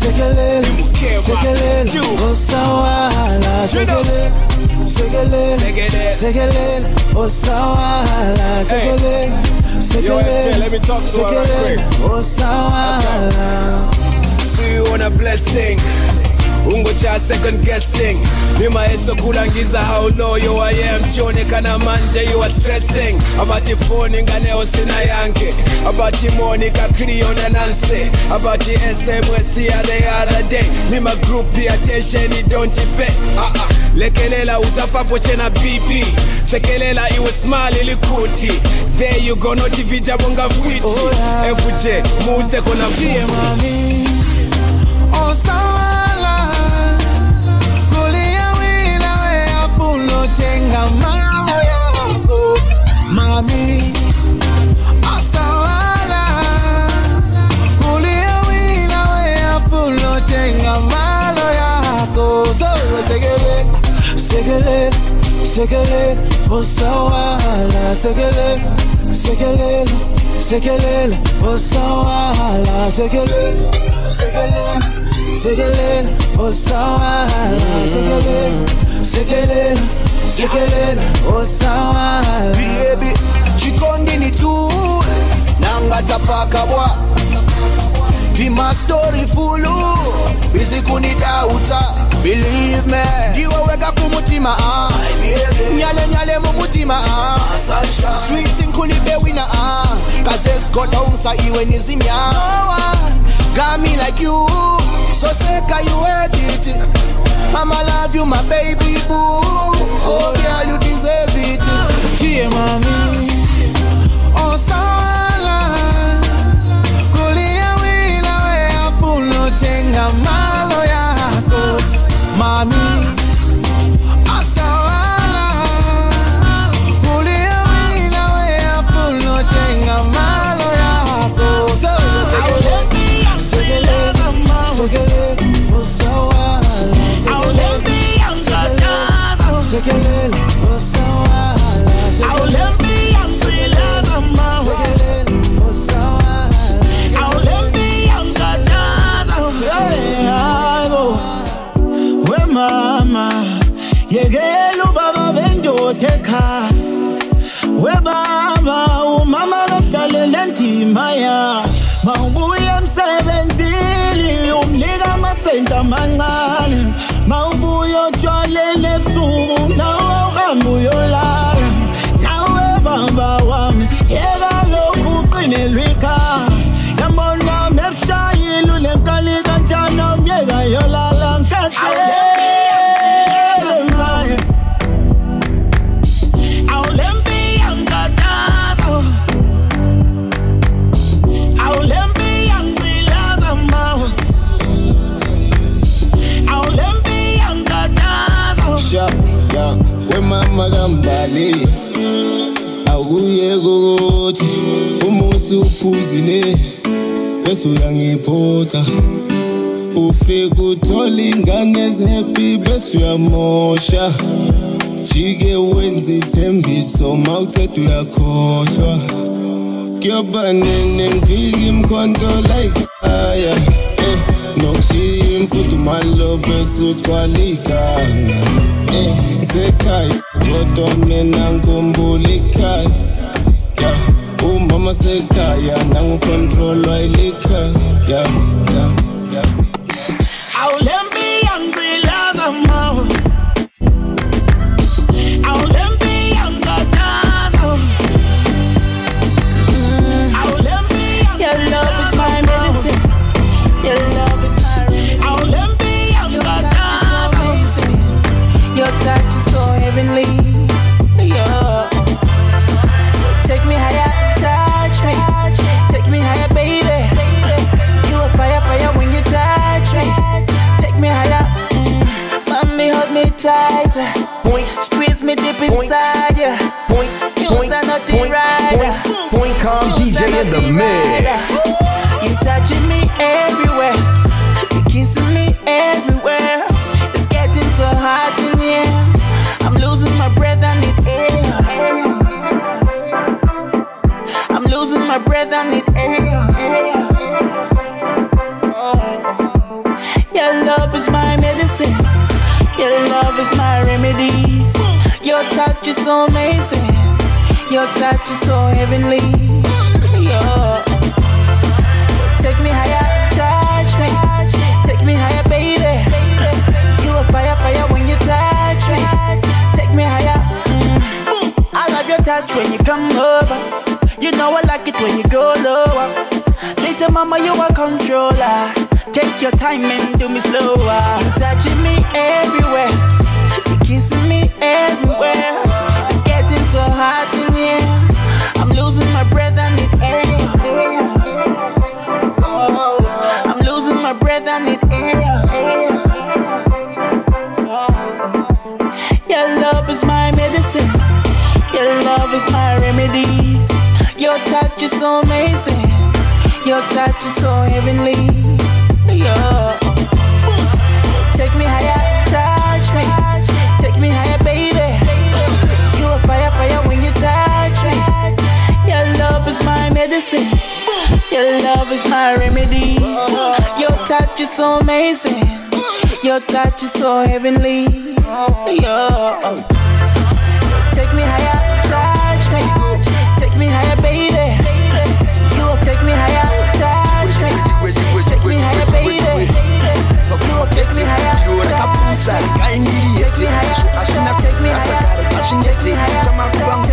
sekelele sekelele osawala sekelele sekelele sekelele osawala sekelele sekelele sekelele osawala. See you on a blessing. ungocha second guessing. Mima esokhula ngiza how low you I am. Tshone kana manje you are stressing. Abathi phone ingane osina oh, yanke Abathi money ka Creona Nancy. Abathi SMS ya the other day. Mima group the attention it don't pay Ah ah lekelela usafapo chena BP sekelela iwe smile likhuthi there you go not vija bonga futhi oh, yeah. FJ muse kona futhi osawala oh, kutenga mambo yako mami. Asawala kulia wina weapulotenga malo yako so segele segele segele osawala segele segele segele osawala segele segele Segele, oh Segele, Segele, sekelena osawa. Biebe chikondini tu nangatapaka bwa vimastori fulu oh. bizikunidauta ah. believe me. Ndiwoweka kumutima ah. nyale nyale mumutima ah. switi nkulibe wina ah. kazeskoda umsa iwe nizimya no Got me like you, so sick are you worth it? I'ma love you, my baby boo. Oh, girl, you deserve it. Dear mommy, oh, sala. Kulia wila wea puno tenga malo yako. Mami, Sekelele, osa wahala Aulembi Sekelele, Aulembi anzadada Aybo, we mama Yegelu baba vendo teka We baba, umama Umnika amasenta mancane nawe uhambe ya wemama kambali. Akuye kokuthi umusi uphuzile bese uyangiphotha ufike uthola ingane ezihappy bese uyamosha. Jike wenza ithembiso mawuceda uyakhohlwa. Kuyoba nene ngifika imkhonto like aya eh futhi umalo bese ugcwalikana eh isekhaya kodwa mina ngikhumbula ikhaya. Yeah umama sekhaya nangu control wayilikhaya yeah, yeah. Tight. Point, Squeeze me deep Point. inside ya. point, You point, are not the point, rider. point, point, calm You DJ are in not the mix. rider. You touching touch is so amazing. Your touch is so heavenly. Yeah. Take me higher, touch me. Take me higher, baby. You a fire, fire when you touch me. Take me higher. Mm. I love your touch when you come over. You know I like it when you go lower. Little mama, you a controller. Take your time and do me slower. You touching me everywhere. You kissing me everywhere. It's getting so hot in here. I'm losing my breath, I need air. I'm losing my breath, I need air. Your love is my medicine. Your love is my remedy. Your touch is so amazing. Your touch is so heavenly. Yeah. Take me higher, medicine. Your love is my remedy. Your touch is so amazing. Your touch is so heavenly. Yeah. Take me higher, touch me. Take me higher, baby. You take me higher, touch me. Take me higher, baby. You take me higher, touch me. Take me higher, take me higher. Take me higher, take me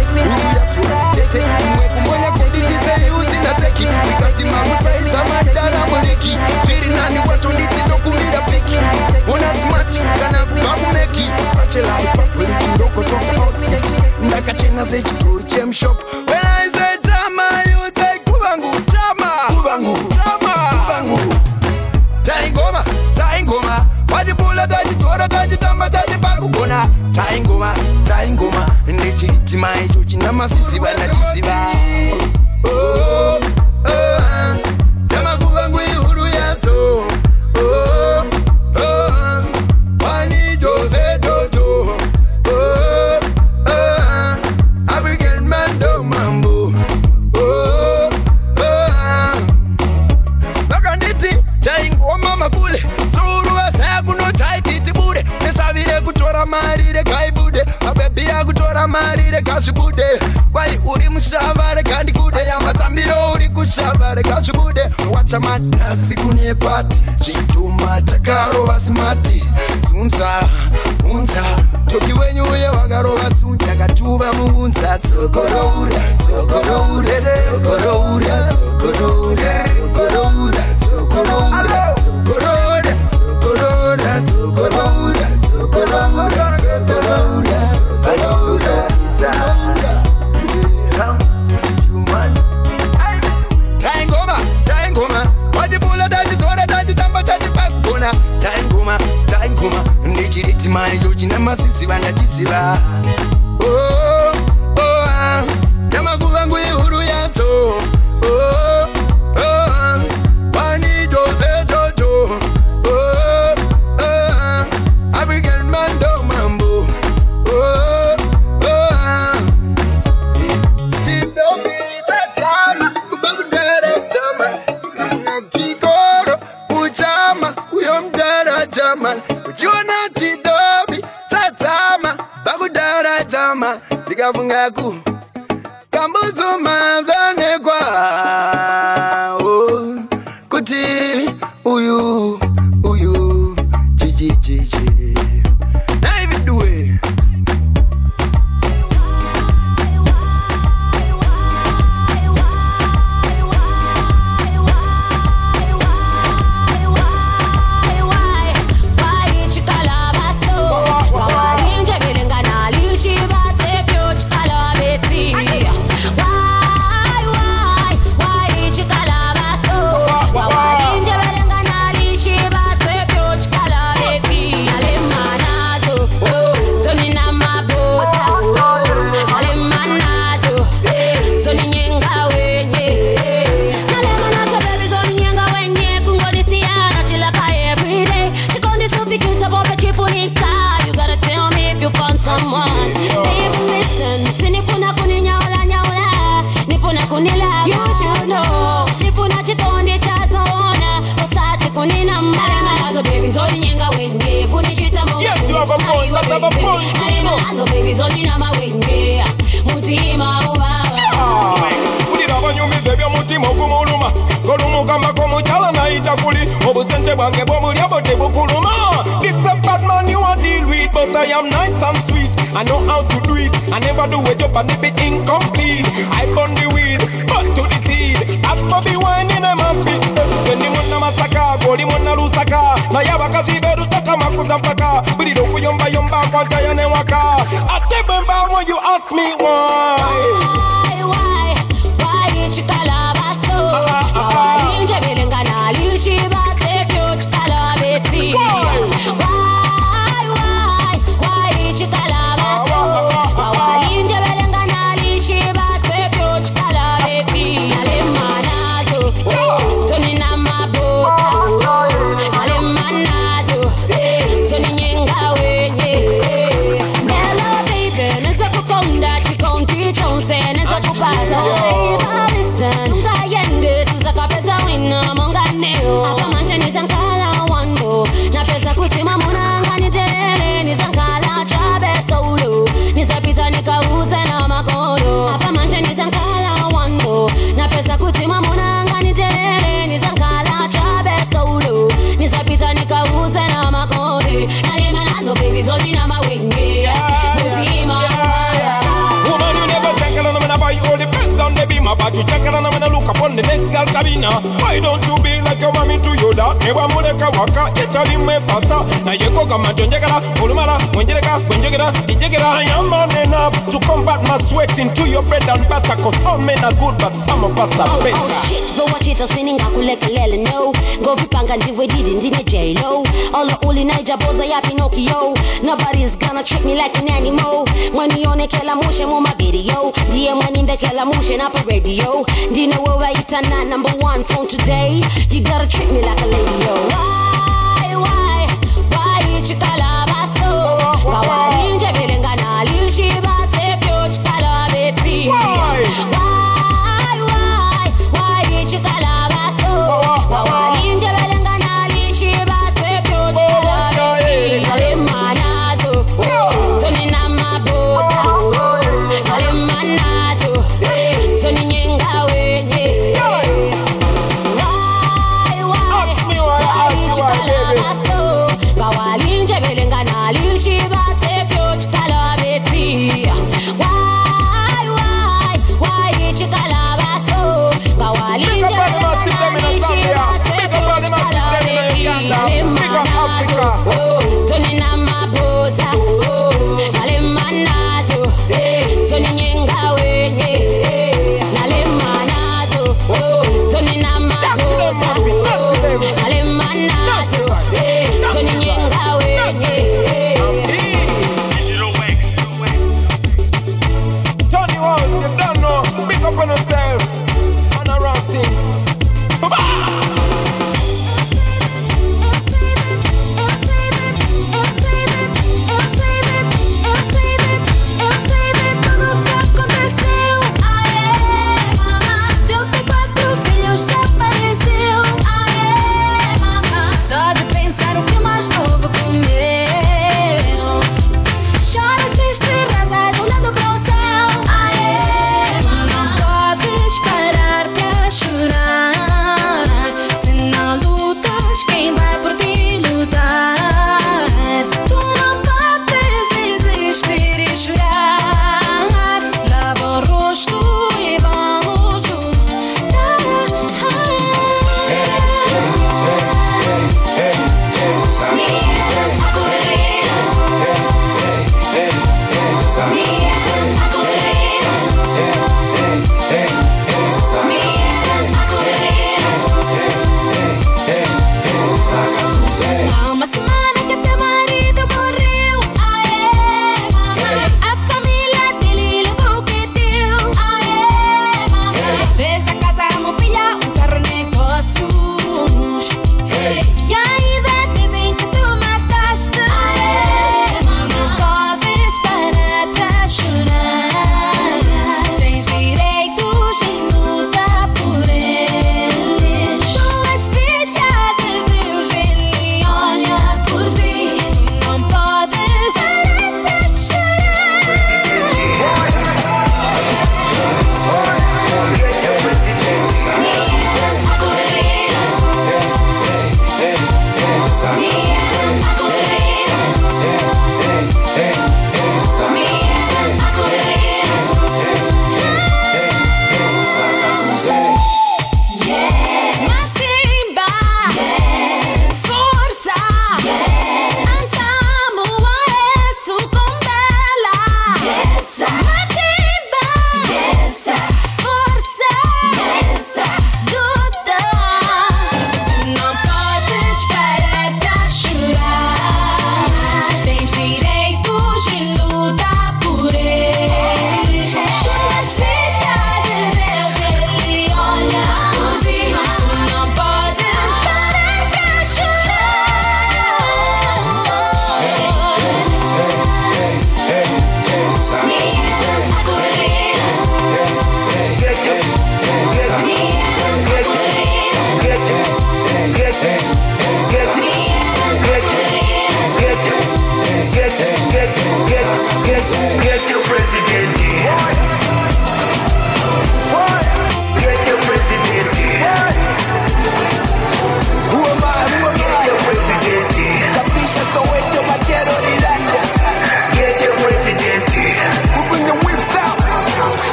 So babies all in yanga wenge Kunichita a Yes you have a point But have a point. I am a So babies all in ama wenge Mutima uwa abanyumiza ebyomutima ogumuluma golumugambako mukyala nayita kuli. Obusente bwange bwomulya bo tebukuluma. This a bad man you a deal with but I am nice and sweet. I know how to do it. I never do a job and it be incomplete. I burn the weed but to the seed. That Bobi Wine in a mapi Sendi muna masaka goli muna lusaka. Naye abakazi berusaka makuza mpaka. Bulira okuyombayomba kwajaya newaka ate bwe mba when you ask me why? Why, why, that you call a basso. You check on when I look upon the next girl cabina. Why don't you be like your mommy to your dad? Never muleka waka, itali me pasa Na yeko kama jonjegara, ulumala Wenjereka, wenjegera, ijegera I am man enough to combat my sweat into your bread and butter Cause all men are good but some of us are Oh, oh better. oh shit zowachita siningakulekelela no. Ngovipanga ndiwe didi ndine j-lo. Ola uli naijaboza ya pinokio nobody's gonna treat me like an animal. Mwenionekela mushe mumavidiyo ndiye mwenimvekela mushe napa radio ndine wewaitana number one phone today you gotta treat me like a lady yo why why why chikala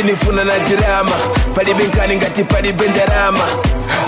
sinifuna na dirama palibe nkani ngati palibe ndarama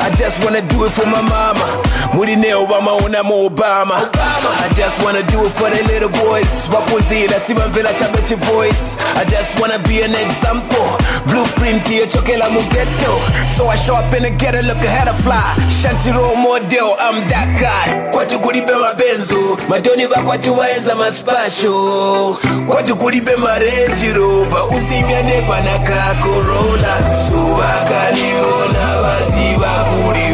I just wanna do it for my mama. Muri neo vamaona mu obama. I just wanna do it for the little boys. Vapunzira sivamvera chabe chivoice I just wanna be an example. Blueprint yochokela mu ghetto. So I show up in the ghetto look ahead of fly. Shanty role model I'm that guy. Kwati kulibe mabenzo madoni vakwati vaenza maspasho kwati kulibe marenji rova usimyane kwanaka Corola, Suba Cariola, Vasiva Curio.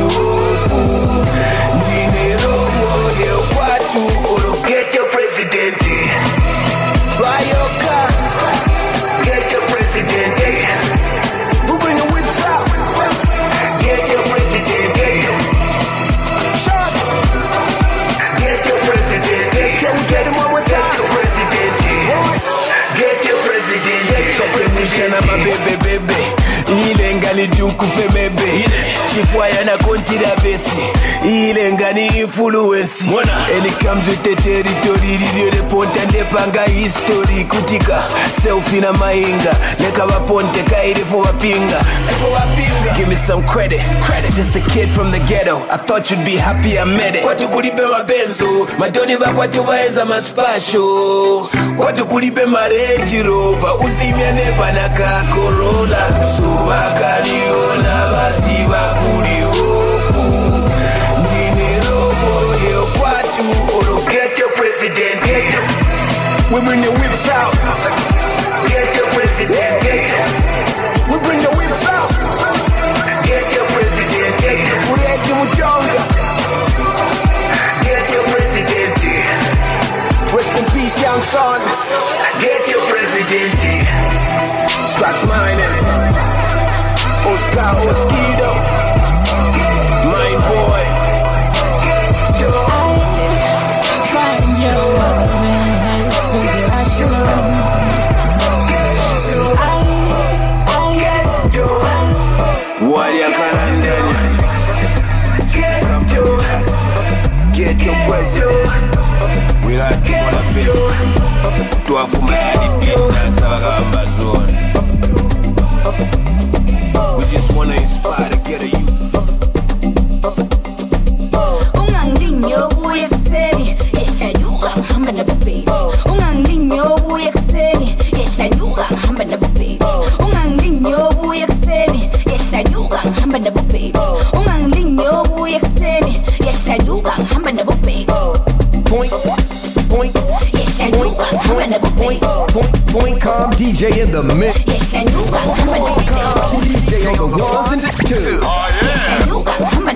tena mabebebebe ile ngali jukufe bebe chifua yana kontira besi. Ile ngani influence and it comes with the territory lilyo leponta ndepanga history. Kutika na mainga. Vapinga give me some credit. Credit. Just a kid from the ghetto. I thought you'd be happy i met it. Kwati kulibe mabenzo madoni vakwati vaenza maspasho kwati kulibe marenji rova uzimyane panaka corolla. Suvakaniona vaziva kuri kwatu ologet your president get your we bring the whips out. Get your president get your we bring the whips out. Get your president get your uleti mutonga get your president. Rest in peace young son. Get your president. Scratch mine eh? Oscar Mosquito we just wanna inspire DJ in the mix. Yehlanyuka ngihamba nabobheki DJ on the ones and the twos. Oh, Yehlanyuka ngihamba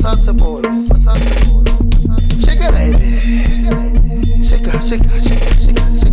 Patate boys. Shake it, baby. Shake it, shake it, shake it, shake it,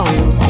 oh. oh.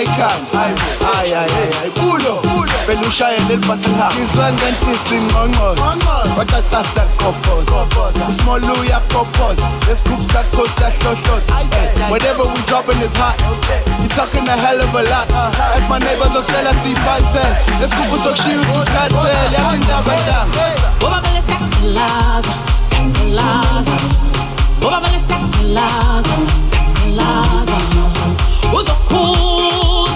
You then one why can't ay ay ay ay kulo vele ushayele elibasakha ngizwe ngentisi ngqongqoza wacaca siyakopoza small uyakopoza lescoop sakho siyahloshoza whatever we dropping is hot you talking a hell of a lot as my neighbors ocela siphathe lescoop uzokushiya uthukathe yasindabadanga Boba vele sakalaza, sakalaza. Boba vele sakalaza, sakalaza. Uzokhuza umakhelwane. Uzokhala umakhelwane. Boba vele sakalaza, sakalaza. Boba vele sakalaza, sakalaza. Uzokhuza umakhelwane. Uzokhala umakhelwane. Touch is cool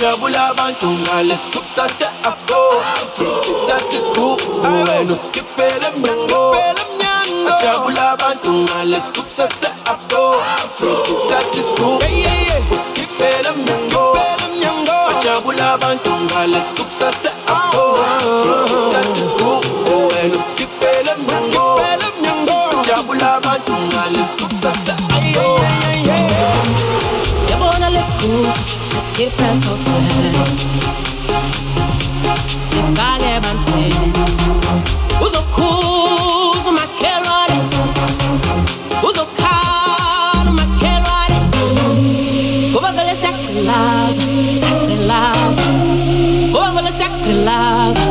ajabula abantu ngale scoop sase afro Touch is cool. Wena usikipele mnyango ajabula abantu ngale scoop sase afro Touch is cool. Usikipele mnyango ajabula abantu ngale scoop sase afro Touch is cool. Wena usikipele mnyango ajabula abantu ngale scoop sase afro Yabona lescoop, sikipreso se. Siyagqilaza.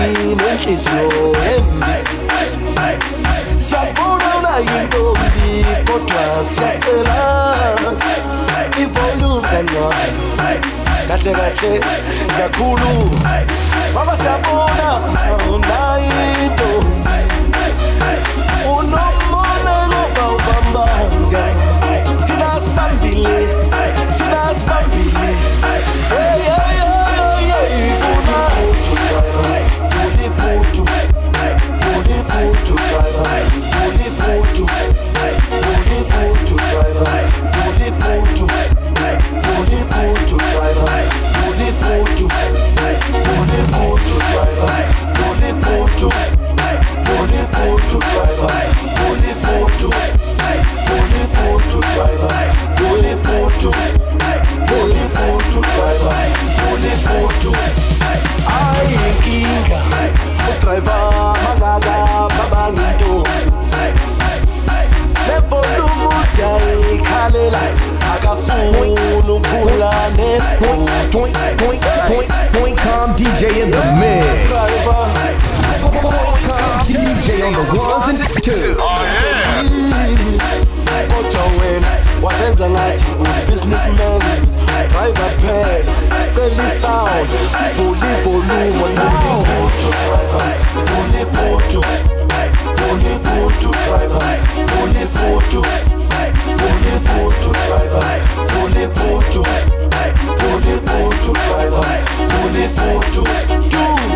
Ungabi nenhliziyo embi siyabona unayintombi kodwa siyacela ivolume kancane kahle kahle kakhulu baba siyabona unayintombi unomona ngoba thina driver, I got fool, fool on it. Point, point, point, point, point, calm DJ in the mix. DJ on the ones and twos. Oh yeah. Mm-hmm. What ends the night with businessmen? Private pen, steady sound, fully volume now. Fully driver, fully put driver, fully put Fully Porto driver, fully Porto, fully Porto driver, fully Porto,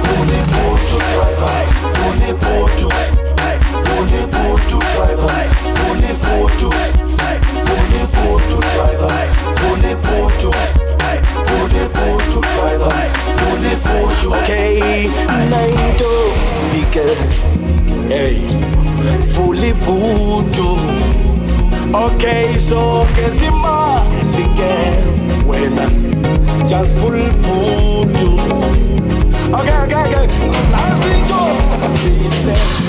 fully Porto driver, fully Porto, fully Porto driver, fully Porto, fully Porto driver, fully Porto, fully Porto driver, fully Porto. Okay, Naito, Pika, hey, fully Porto. Okay, so kezima fike wena Just full putu Okay, okay, okay Asinto Fitness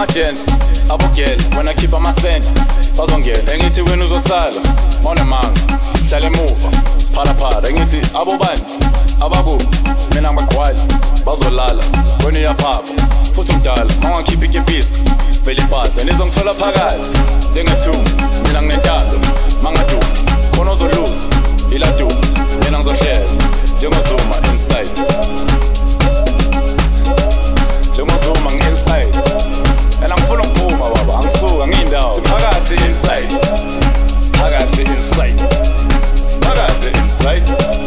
ama-dance abogela wena khipha amasenta bazongena engithi wena uzosala mawunemanga hlala emuva siphalaphala engithi abobani ababu mina ngibagqwali bazolala wena uyaphapha futhi umdala mawungakhiphi ikepisi vele impahla nizongithola phakathi njengethumu mina nginentando mangaduma khona uzoluza iladuma mina ngizohlela njengozuma inside. down. I got the insight. I got the insight. I got the insight.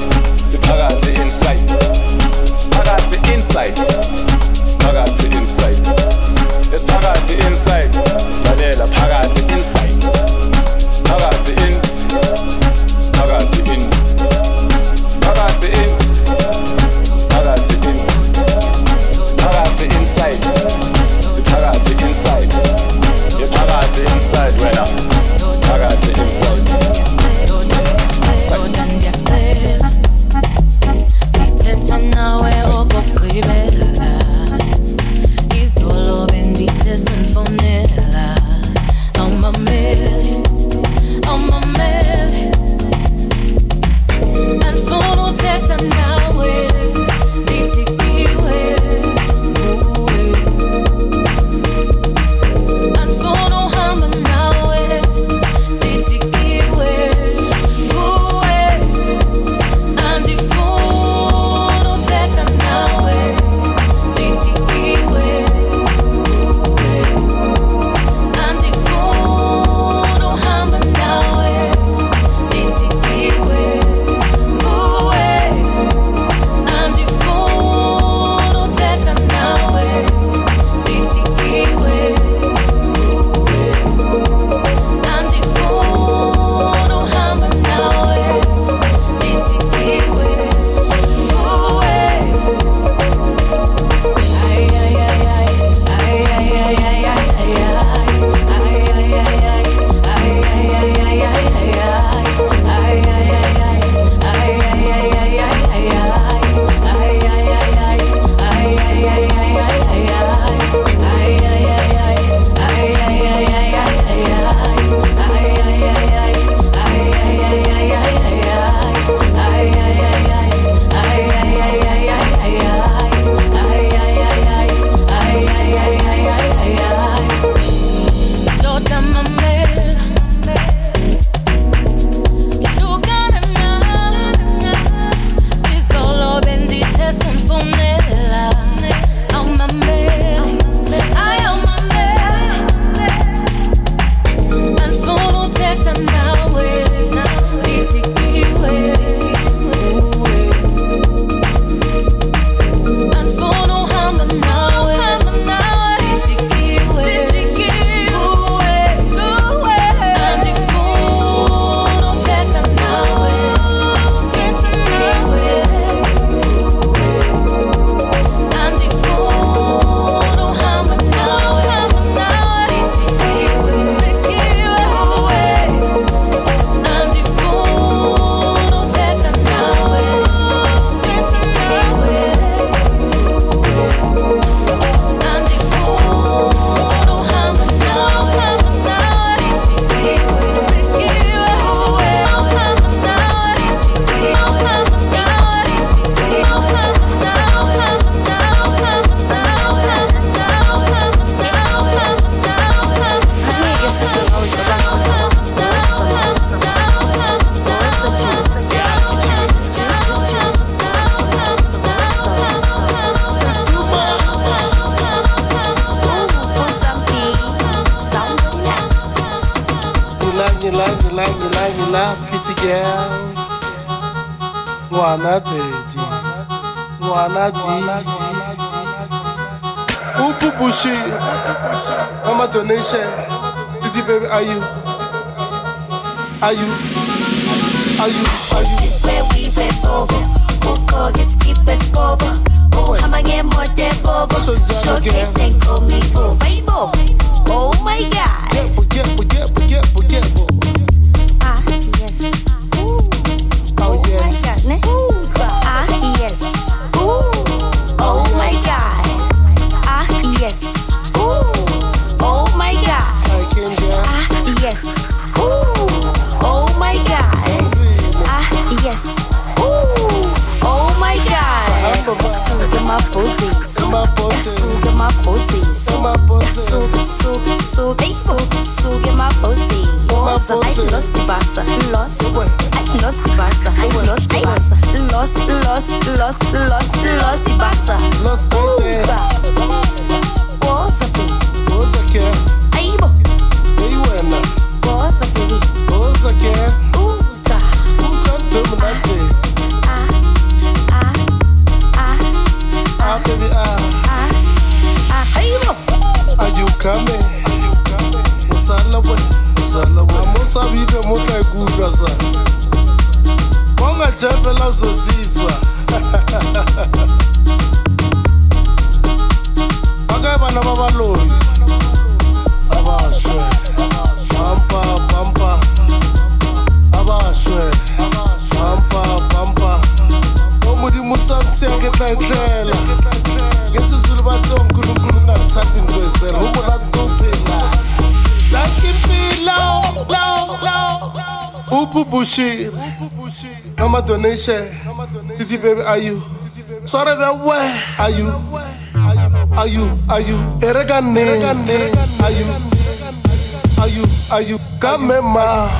Shay. Titi baby, are you? Sorry, but where are you? Are you? Are you? Are Eregane, are you? Are you? Are you? Come, ma.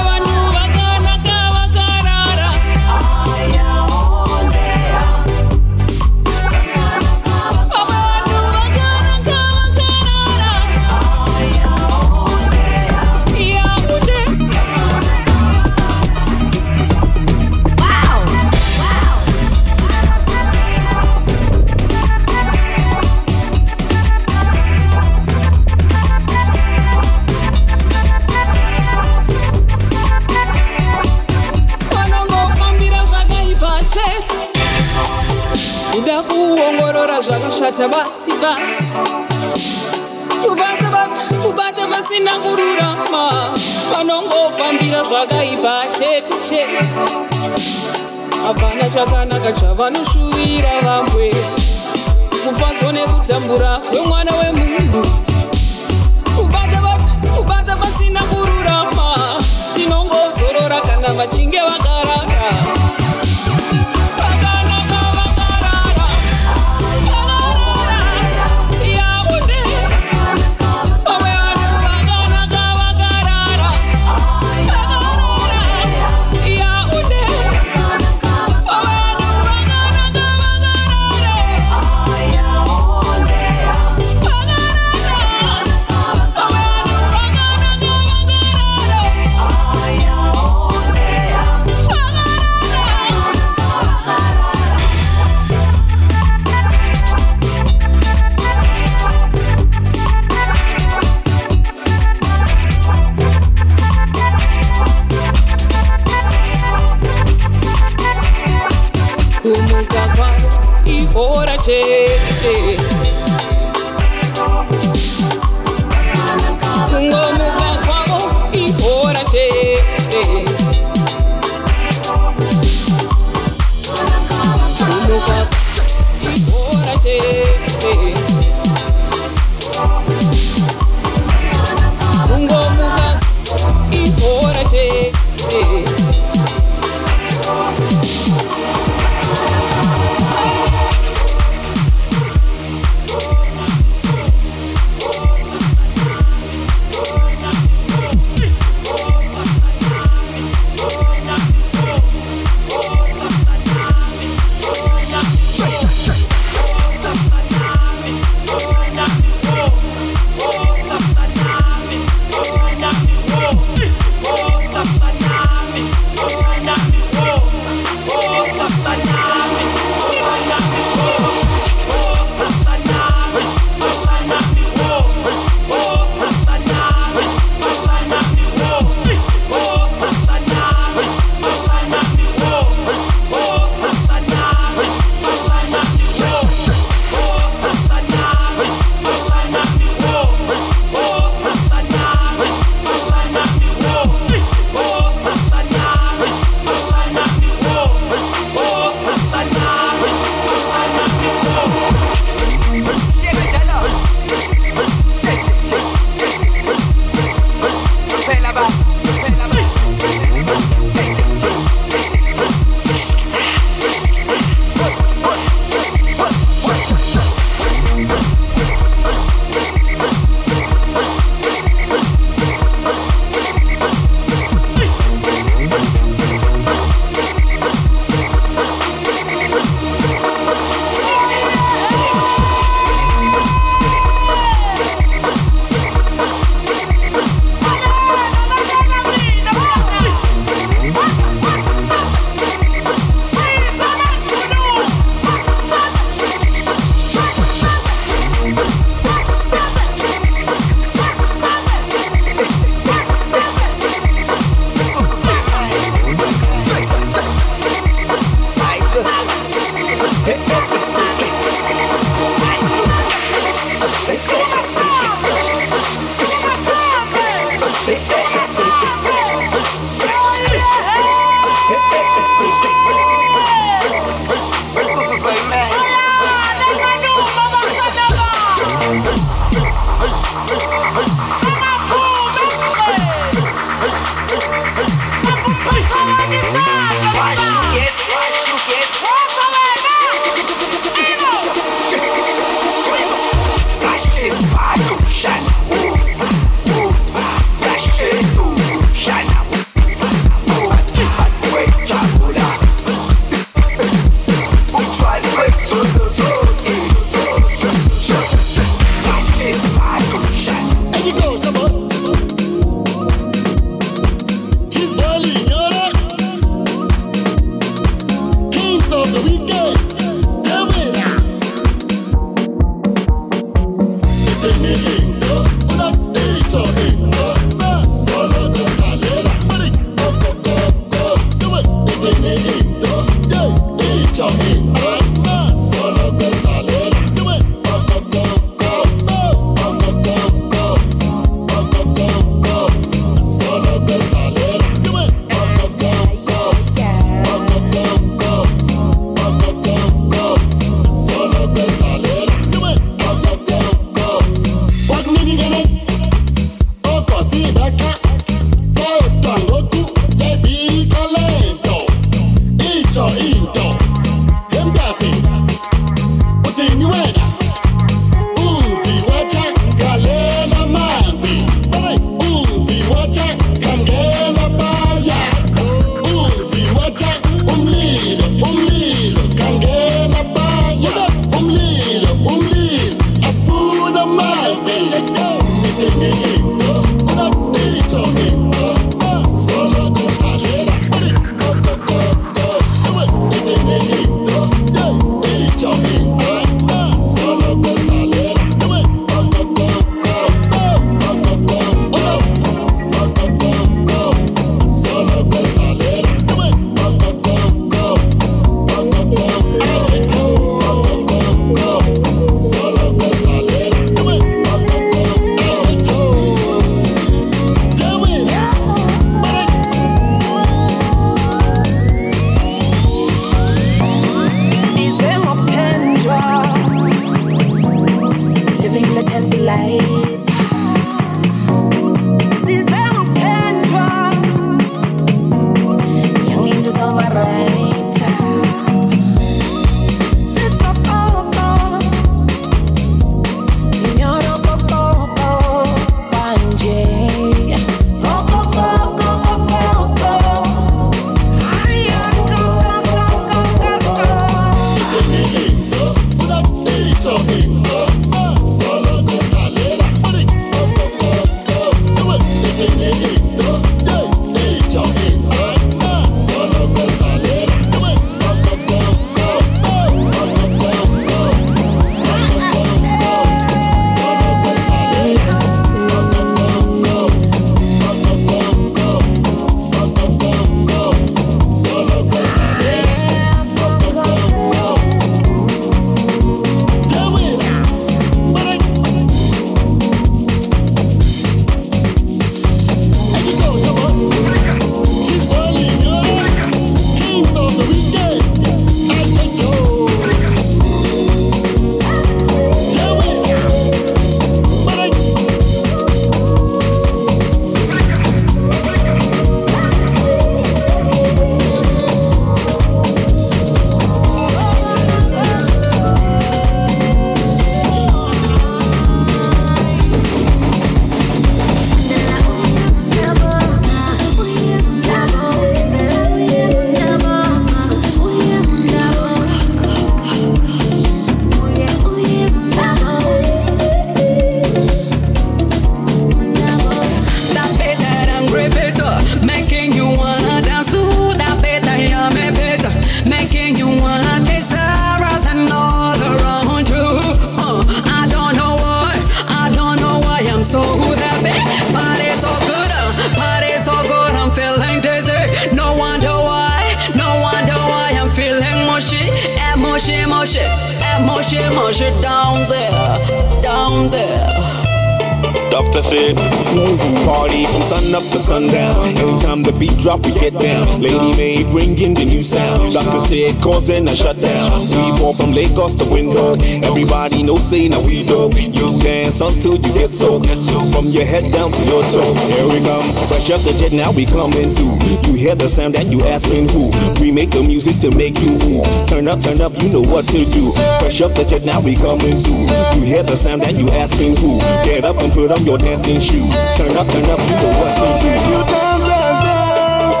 we coming through. You hear the sound and you asking who? We make the music to make you move. Turn up, turn up, you know what to do. Fresh up the jet, now we coming through. You hear the sound and you asking who? Get up and put on your dancing shoes. Turn up, turn up, you know what to do. You dance, dance, dance,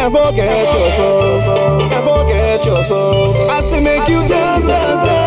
and forget yourself, and forget yourself. I say make you dance, dance, dance.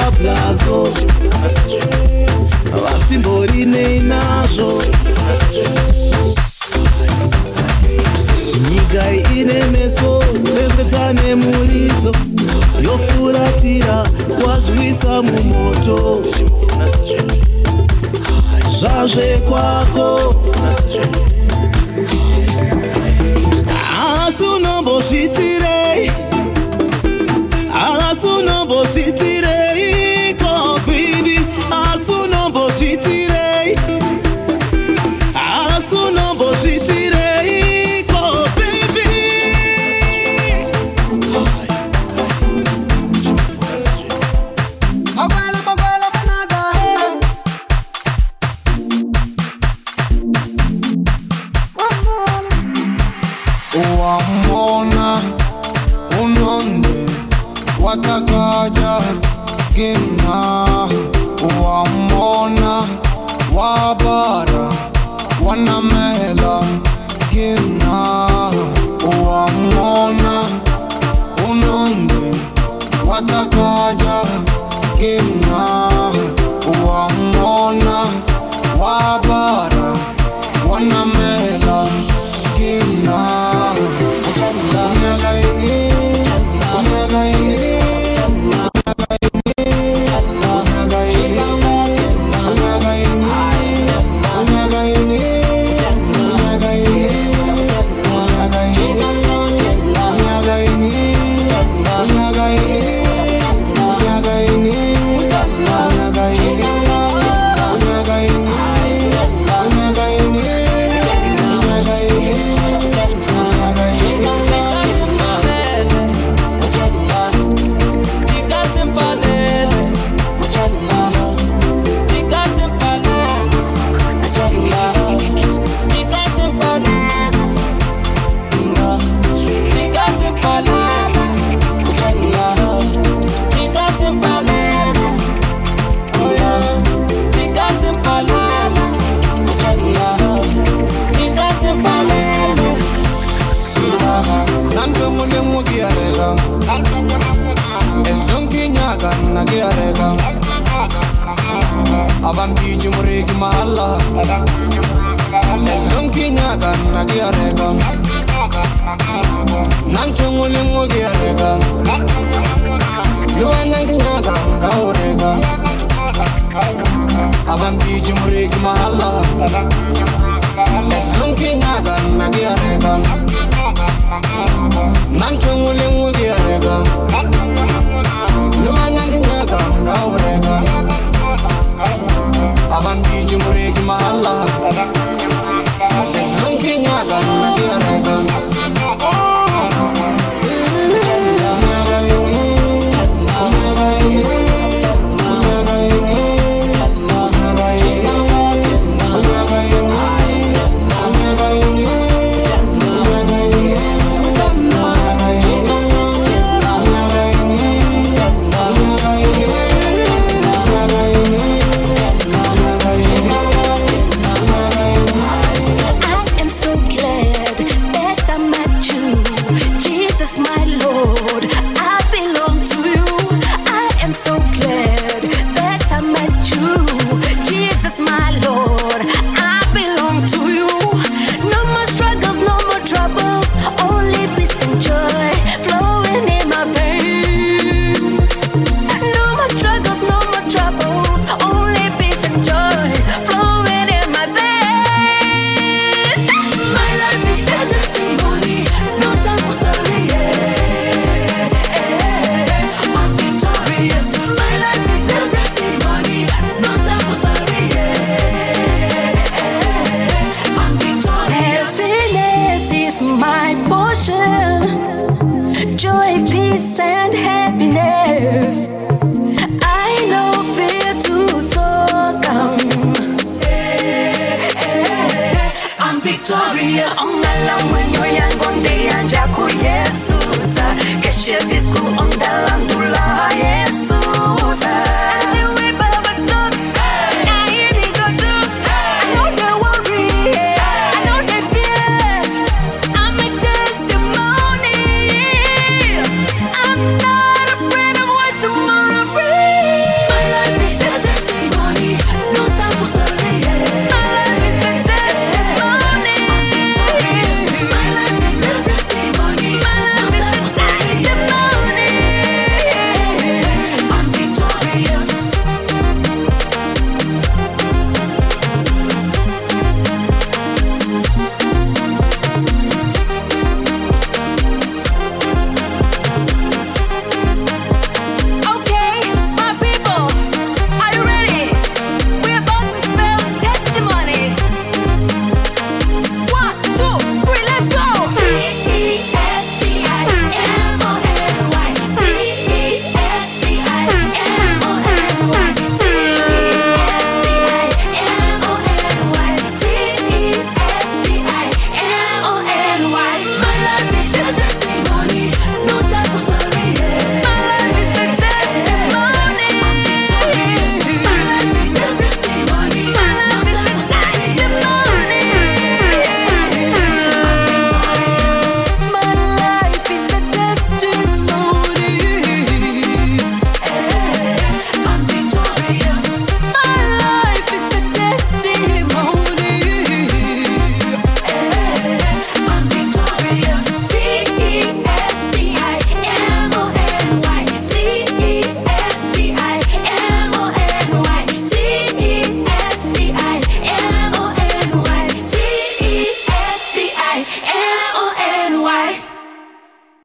maplazo vasimborinei nazvo. Nyika ine meso kurembedza nemuridzo yofuratira wazvisa mumoto. Zvazvekwako asi unombozvitirei? Asi unombozvitirei?